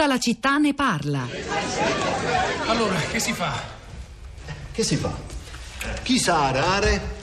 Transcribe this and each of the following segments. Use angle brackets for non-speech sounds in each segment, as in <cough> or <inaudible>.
Tutta la città ne parla. Allora, che si fa? Che si fa? Chi sa arare?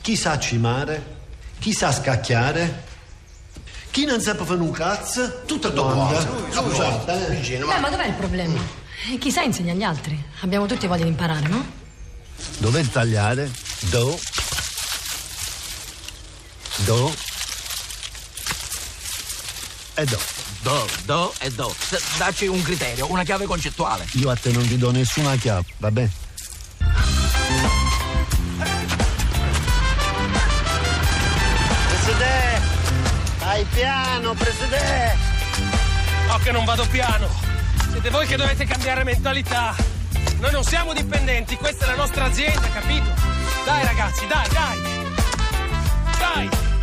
Chi sa cimare? Chi sa scacchiare? Chi non sa fare un cazzo? Tutto. Domanda. Scusate, eh. Beh, ma dov'è il problema? Eh, Chi sa insegna agli altri. Abbiamo tutti voglia di imparare, no? Dove tagliare? Do. Do. E do. Do, do e do. Dacci un criterio, una chiave concettuale. Io a te non ti do nessuna chiave, va bene? Presidente, vai piano, Presidente. No, che non vado piano. Siete voi che dovete cambiare mentalità. Noi non siamo dipendenti, questa è la nostra azienda, capito? Dai ragazzi, dai, dai. Dai.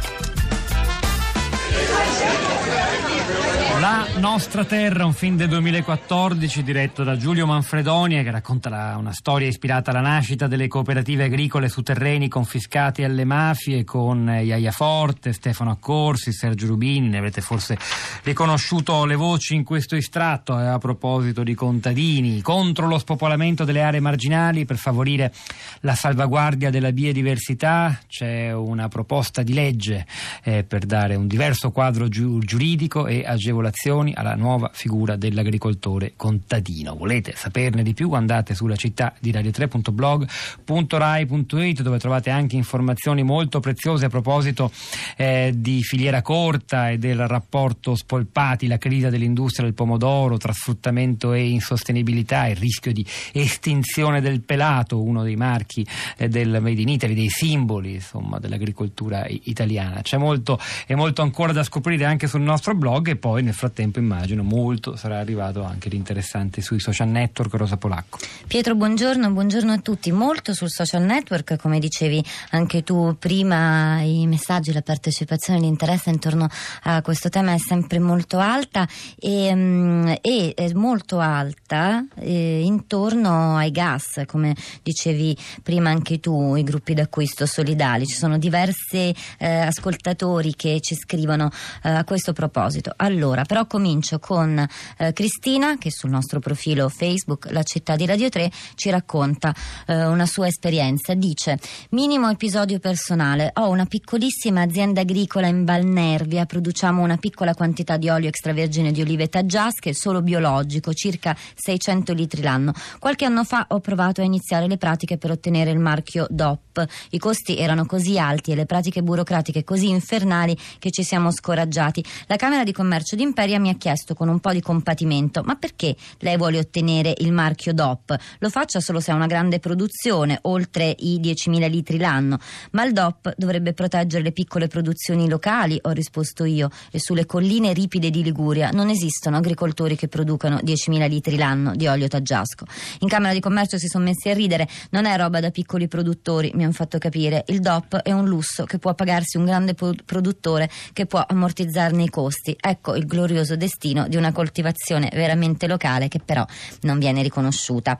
La nostra terra, un film del 2014 diretto da Giulio Manfredonia che racconta una storia ispirata alla nascita delle cooperative agricole su terreni confiscati alle mafie con Iaia Forte, Stefano Accorsi, Sergio Rubini, ne avrete forse riconosciuto le voci in questo estratto eh, a proposito di contadini, contro lo spopolamento delle aree marginali per favorire la salvaguardia della biodiversità, c'è una proposta di legge eh, per dare un diverso quadro giu- giuridico e agevolazioni alla nuova figura dell'agricoltore contadino. Volete saperne di più? Andate sulla città di radio3.blog.rai.it dove trovate anche informazioni molto preziose a proposito eh, di filiera corta e del rapporto spolpati, la crisi dell'industria del pomodoro, trasfruttamento e insostenibilità, il rischio di estinzione del pelato, uno dei marchi eh, del Made in Italy, dei simboli insomma, dell'agricoltura italiana. C'è molto e molto ancora da scoprire anche sul nostro blog e poi nel frattempo immagino molto sarà arrivato anche l'interessante sui social network Rosa Polacco. Pietro, buongiorno, buongiorno a tutti. Molto sul social network, come dicevi anche tu prima, i messaggi, la partecipazione, l'interesse intorno a questo tema è sempre molto alta e, mm, e è molto alta eh, intorno ai gas, come dicevi prima anche tu, i gruppi d'acquisto solidali. Ci sono diversi eh, ascoltatori che ci scrivono eh, a questo proposito. Allora, però comincio con eh, Cristina che sul nostro profilo Facebook La città di Radio 3 ci racconta eh, una sua esperienza. Dice: Minimo episodio personale. Ho una piccolissima azienda agricola in Valnervia, produciamo una piccola quantità di olio extravergine di olive taggiasche, solo biologico, circa 600 litri l'anno. Qualche anno fa ho provato a iniziare le pratiche per ottenere il marchio DOP. I costi erano così alti e le pratiche burocratiche così infernali che ci siamo scoraggiati. La Camera di Commercio d'Imperia mi ha chiesto con un po' di compatimento: ma perché lei vuole ottenere il marchio DOP? Lo faccia solo se ha una grande produzione, oltre i 10.000 litri l'anno. Ma il DOP dovrebbe proteggere le piccole produzioni locali, ho risposto io, e sulle colline ripide di Liguria non esistono agricoltori che producano 10.000 litri l'anno di olio taggiasco. In Camera di Commercio si sono messi a ridere, non è roba da piccoli produttori, mi hanno fatto capire. Il DOP è un lusso che può pagarsi un grande produttore che può ammortizzarne i costi. Ecco il glorioso destino di una coltivazione veramente locale che però non viene riconosciuta.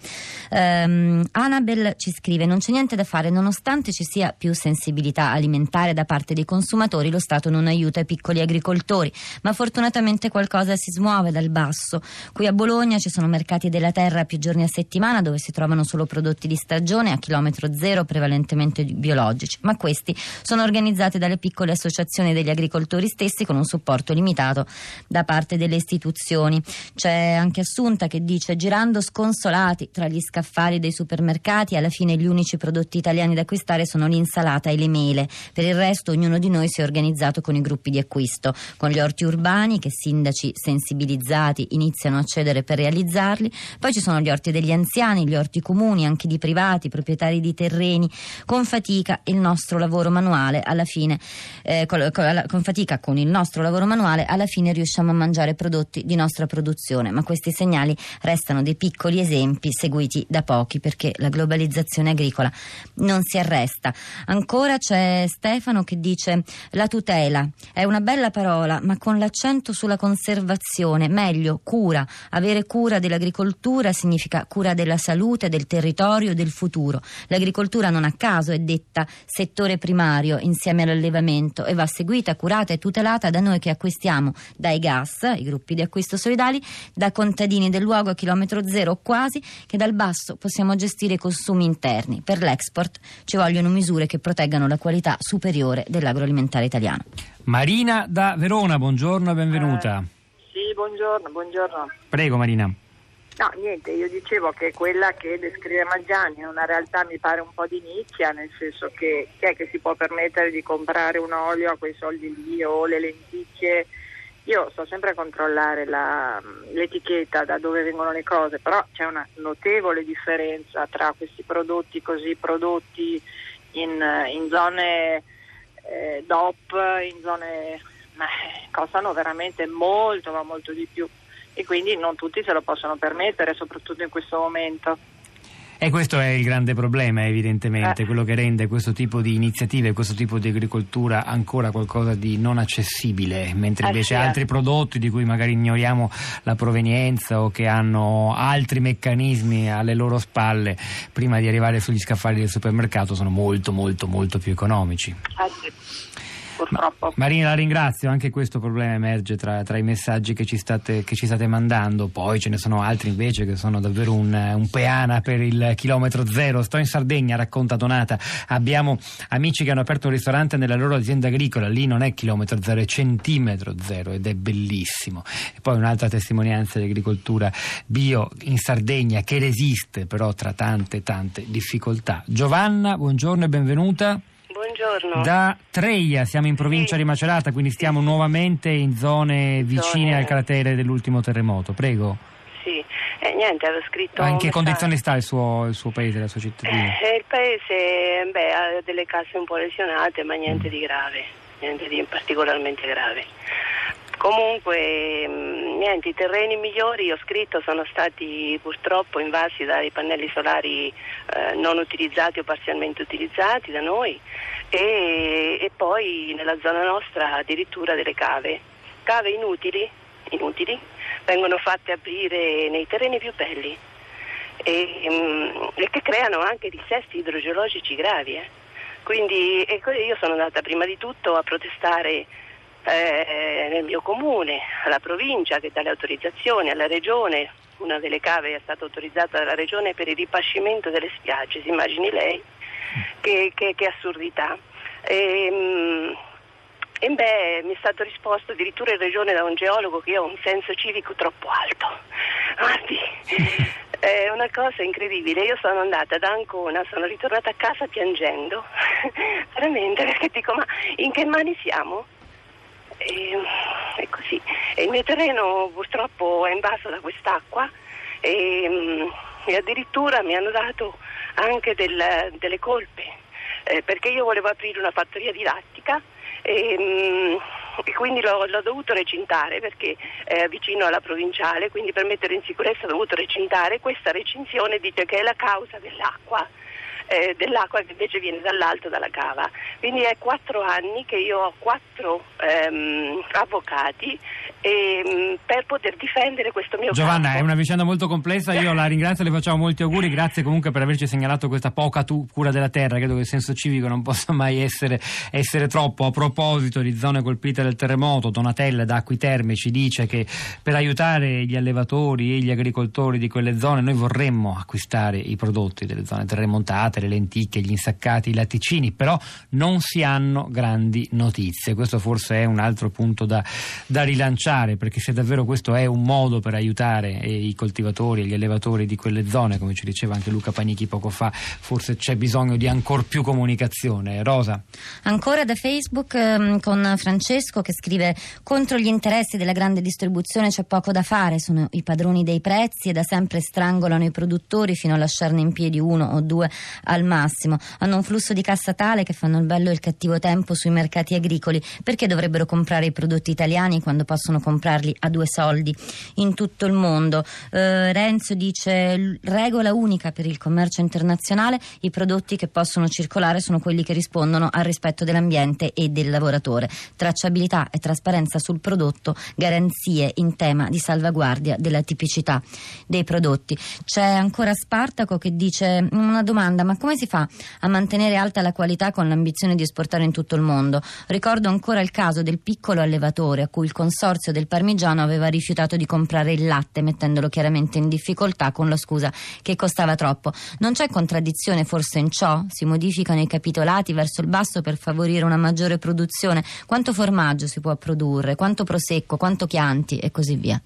Ehm, Annabel ci scrive: Non c'è niente da fare, nonostante ci sia più sensibilità alimentare da parte dei consumatori, lo Stato non aiuta i piccoli agricoltori, ma fortunatamente qualcosa si smuove dal basso. Qui a Bologna ci sono mercati della terra più giorni a settimana dove si trovano solo prodotti di stagione a chilometro zero, prevalentemente biologici, ma questi sono organizzati dalle piccole associazioni degli agricoltori stessi con un supporto limitato da parte delle istituzioni. C'è anche Assunta che dice girando sconsolati tra gli scaffali dei supermercati alla fine gli unici prodotti italiani da acquistare sono l'insalata e le mele. Per il resto ognuno di noi si è organizzato con i gruppi di acquisto, con gli orti urbani che sindaci sensibilizzati iniziano a cedere per realizzarli, poi ci sono gli orti degli anziani, gli orti comuni, anche di privati, proprietari di terreni. Con fatica il nostro lavoro manuale alla fine eh, con, con- con fatica con il nostro lavoro manuale alla fine riusciamo a mangiare prodotti di nostra produzione, ma questi segnali restano dei piccoli esempi seguiti da pochi perché la globalizzazione agricola non si arresta. Ancora c'è Stefano che dice la tutela è una bella parola, ma con l'accento sulla conservazione, meglio cura. Avere cura dell'agricoltura significa cura della salute, del territorio, del futuro. L'agricoltura non a caso è detta settore primario insieme all'allevamento e va seguita, curata e tutelata da noi che acquistiamo dai gas, i gruppi di acquisto solidali, da contadini del luogo a chilometro zero quasi, che dal basso possiamo gestire i consumi interni. Per l'export ci vogliono misure che proteggano la qualità superiore dell'agroalimentare italiano. Marina da Verona, buongiorno e benvenuta. Sì, buongiorno, buongiorno. Prego Marina. No, niente, io dicevo che quella che descrive Maggiani è una realtà mi pare un po' di nicchia, nel senso che chi è che si può permettere di comprare un olio a quei soldi lì o le lenticchie? Io sto sempre a controllare la- l'etichetta da dove vengono le cose, però c'è una notevole differenza tra questi prodotti così prodotti in, in zone eh, DOP, in zone ma, costano veramente molto, ma molto di più e quindi non tutti se lo possono permettere, soprattutto in questo momento. E questo è il grande problema, evidentemente, Eh. quello che rende questo tipo di iniziative, questo tipo di agricoltura ancora qualcosa di non accessibile, mentre Eh invece sì, eh. altri prodotti di cui magari ignoriamo la provenienza o che hanno altri meccanismi alle loro spalle prima di arrivare sugli scaffali del supermercato sono molto molto molto più economici. Eh sì, purtroppo. Marina, la ringrazio, anche questo problema emerge tra, tra i messaggi che ci, state, che ci state mandando, poi ce ne sono altri invece che sono davvero un, un peana per il chilometro zero. Sto in Sardegna, racconta Donata, abbiamo amici che hanno aperto un ristorante nella loro azienda agricola, lì non è chilometro zero, è centimetro zero ed è bellissimo. E poi un'altra testimonianza di agricoltura bio in Sardegna che resiste però tra tante tante difficoltà. Giovanna, buongiorno e benvenuta. Buongiorno. Da Treia, siamo in provincia Sì. di Macerata, quindi stiamo nuovamente in zone vicine Zone- al cratere dell'ultimo terremoto. Prego. Sì, eh, niente, avevo scritto... Ma in che condizioni sta il suo, il suo paese, la sua cittadina? Eh, il paese beh, ha delle case un po' lesionate, ma niente Mm. di grave, niente di particolarmente grave. Comunque, mh, niente, i terreni migliori, ho scritto, sono stati purtroppo invasi dai pannelli solari eh, non utilizzati o parzialmente utilizzati da noi e, e poi nella zona nostra addirittura delle cave. Cave inutili, inutili, vengono fatte aprire nei terreni più belli e, mm, e che creano anche dissesti idrogeologici gravi. eh. Quindi ecco, io sono andata prima di tutto a protestare eh, nel mio comune, alla provincia che dà le autorizzazioni, alla regione. Una delle cave è stata autorizzata dalla regione per il ripascimento delle spiagge, si immagini lei che, che- che assurdità. E, mm, e beh, mi è stato risposto addirittura in regione da un geologo che io ho un senso civico troppo alto. Guardi, <laughs> è una cosa incredibile. Io sono andata da Ancona, sono ritornata a casa piangendo, <laughs> veramente, perché dico, ma in che mani siamo? E, è così. E il mio terreno purtroppo è invaso da quest'acqua e, mm, e addirittura mi hanno dato anche del- delle colpe eh, perché io volevo aprire una fattoria didattica e, mm, e quindi l'ho, l'ho dovuto recintare perché è vicino alla provinciale, quindi per mettere in sicurezza ho dovuto recintare. Questa recinzione dice che è la causa dell'acqua. Eh, dell'acqua che invece viene dall'alto dalla cava. Quindi è quattro anni che io ho quattro ehm, avvocati ehm, per poter difendere questo mio Giovanna, campo. è una vicenda molto complessa, io la ringrazio, le facciamo molti auguri, grazie comunque per averci segnalato questa poca tu- cura della terra, credo che il senso civico non possa mai essere, essere troppo. A proposito di zone colpite dal terremoto, Donatella da Acquiterme ci dice che per aiutare gli allevatori e gli agricoltori di quelle zone noi vorremmo acquistare i prodotti delle zone terremotate, le lenticchie, gli insaccati, i latticini, però non si hanno grandi notizie. Questo forse è un altro punto da, da rilanciare, perché se davvero questo è un modo per aiutare eh, i coltivatori e gli allevatori di quelle zone, come ci diceva anche Luca Panichi poco fa, forse c'è bisogno di ancor più comunicazione. Rosa. Ancora da Facebook ehm, con Francesco che scrive contro gli interessi della grande distribuzione c'è poco da fare, sono i padroni dei prezzi e da sempre strangolano i produttori fino a lasciarne in piedi uno o due al massimo. Hanno un flusso di cassa tale che fanno il bello e il cattivo tempo sui mercati agricoli. Perché dovrebbero comprare i prodotti italiani quando possono comprarli a due soldi in tutto il mondo? Eh, Renzo dice "L- regola unica per il commercio internazionale, i prodotti che possono circolare sono quelli che rispondono al rispetto dell'ambiente e del lavoratore. Tracciabilità e trasparenza sul prodotto, garanzie in tema di salvaguardia della tipicità dei prodotti. C'è ancora Spartaco che dice una domanda, ma come si fa a mantenere alta la qualità con l'ambizione di esportare in tutto il mondo? Ricordo ancora il caso del piccolo allevatore a cui il consorzio del parmigiano aveva rifiutato di comprare il latte, mettendolo chiaramente in difficoltà con la scusa che costava troppo. Non c'è contraddizione forse in ciò? Si modificano i capitolati verso il basso per favorire una maggiore produzione? Quanto formaggio si può produrre? Quanto prosecco? Quanto chianti? E così via.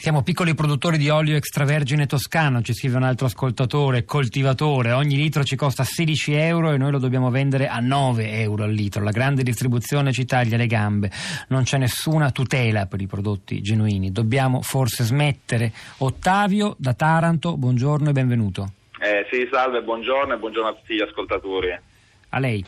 Siamo piccoli produttori di olio extravergine toscano, ci scrive un altro ascoltatore, coltivatore. Ogni litro ci costa 16 euro e noi lo dobbiamo vendere a 9 euro al litro. La grande distribuzione ci taglia le gambe. Non c'è nessuna tutela per i prodotti genuini. Dobbiamo forse smettere. Ottavio da Taranto, buongiorno e benvenuto. Eh, sì, salve, buongiorno e buongiorno a tutti gli ascoltatori. A lei.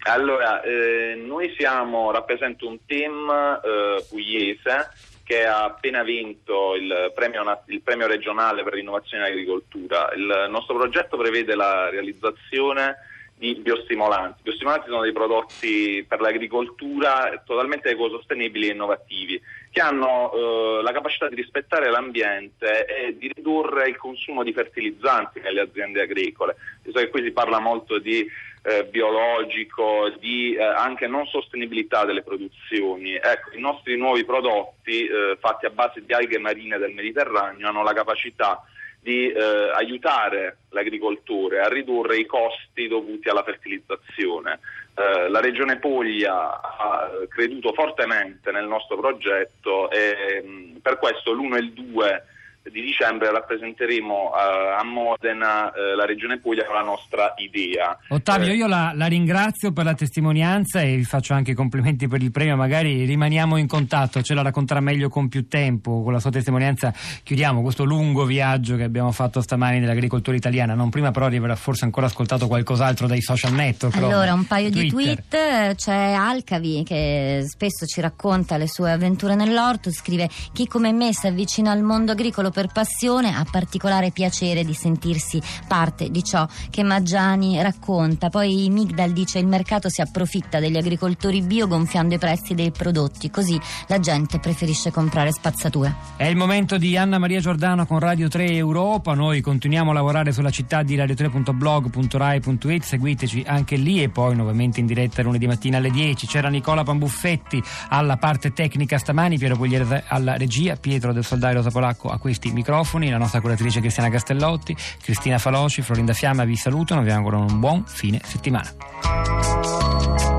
Allora, eh, noi siamo, rappresento un team eh, pugliese che ha appena vinto il premio, il premio regionale per l'innovazione in agricoltura. Il nostro progetto prevede la realizzazione di biostimolanti. I biostimolanti sono dei prodotti per l'agricoltura totalmente ecosostenibili e innovativi, che hanno eh, la capacità di rispettare l'ambiente e di ridurre il consumo di fertilizzanti nelle aziende agricole. So che qui si parla molto di eh, biologico, di eh, anche non sostenibilità delle produzioni. Ecco, i nostri nuovi prodotti eh, fatti a base di alghe marine del Mediterraneo hanno la capacità di eh, aiutare l'agricoltore a ridurre i costi dovuti alla fertilizzazione. Eh, la Regione Puglia ha creduto fortemente nel nostro progetto e mh, per questo l'1 e il 2 di dicembre rappresenteremo uh, a Modena uh, la Regione Puglia con la nostra idea. Ottavio, eh. io la, la, ringrazio per la testimonianza e vi faccio anche i complimenti per il premio, magari rimaniamo in contatto, ce la racconterà meglio con più tempo, con la sua testimonianza chiudiamo questo lungo viaggio che abbiamo fatto stamani nell'agricoltura italiana, non prima però di aver forse ancora ascoltato qualcos'altro dai social network. Allora, un paio Twitter. di tweet, c'è Alcavi che spesso ci racconta le sue avventure nell'orto, scrive chi come me si avvicina al mondo agricolo per passione ha particolare piacere di sentirsi parte di ciò che Maggiani racconta. Poi Migdal dice il mercato si approfitta degli agricoltori bio gonfiando i prezzi dei prodotti, così la gente preferisce comprare spazzatura. È il momento di Anna Maria Giordano con Radio 3 Europa, noi continuiamo a lavorare sulla città di radio3.blog.rai.it, seguiteci anche lì e poi nuovamente in diretta lunedì mattina alle 10. C'era Nicola Pambuffetti alla parte tecnica stamani, Piero Pugliere alla regia, Pietro del Soldario Rosa Polacco a questi microfoni, la nostra curatrice Cristiana Castellotti, Cristina Faloci, Florinda Fiamma vi salutano, vi auguro un buon fine settimana.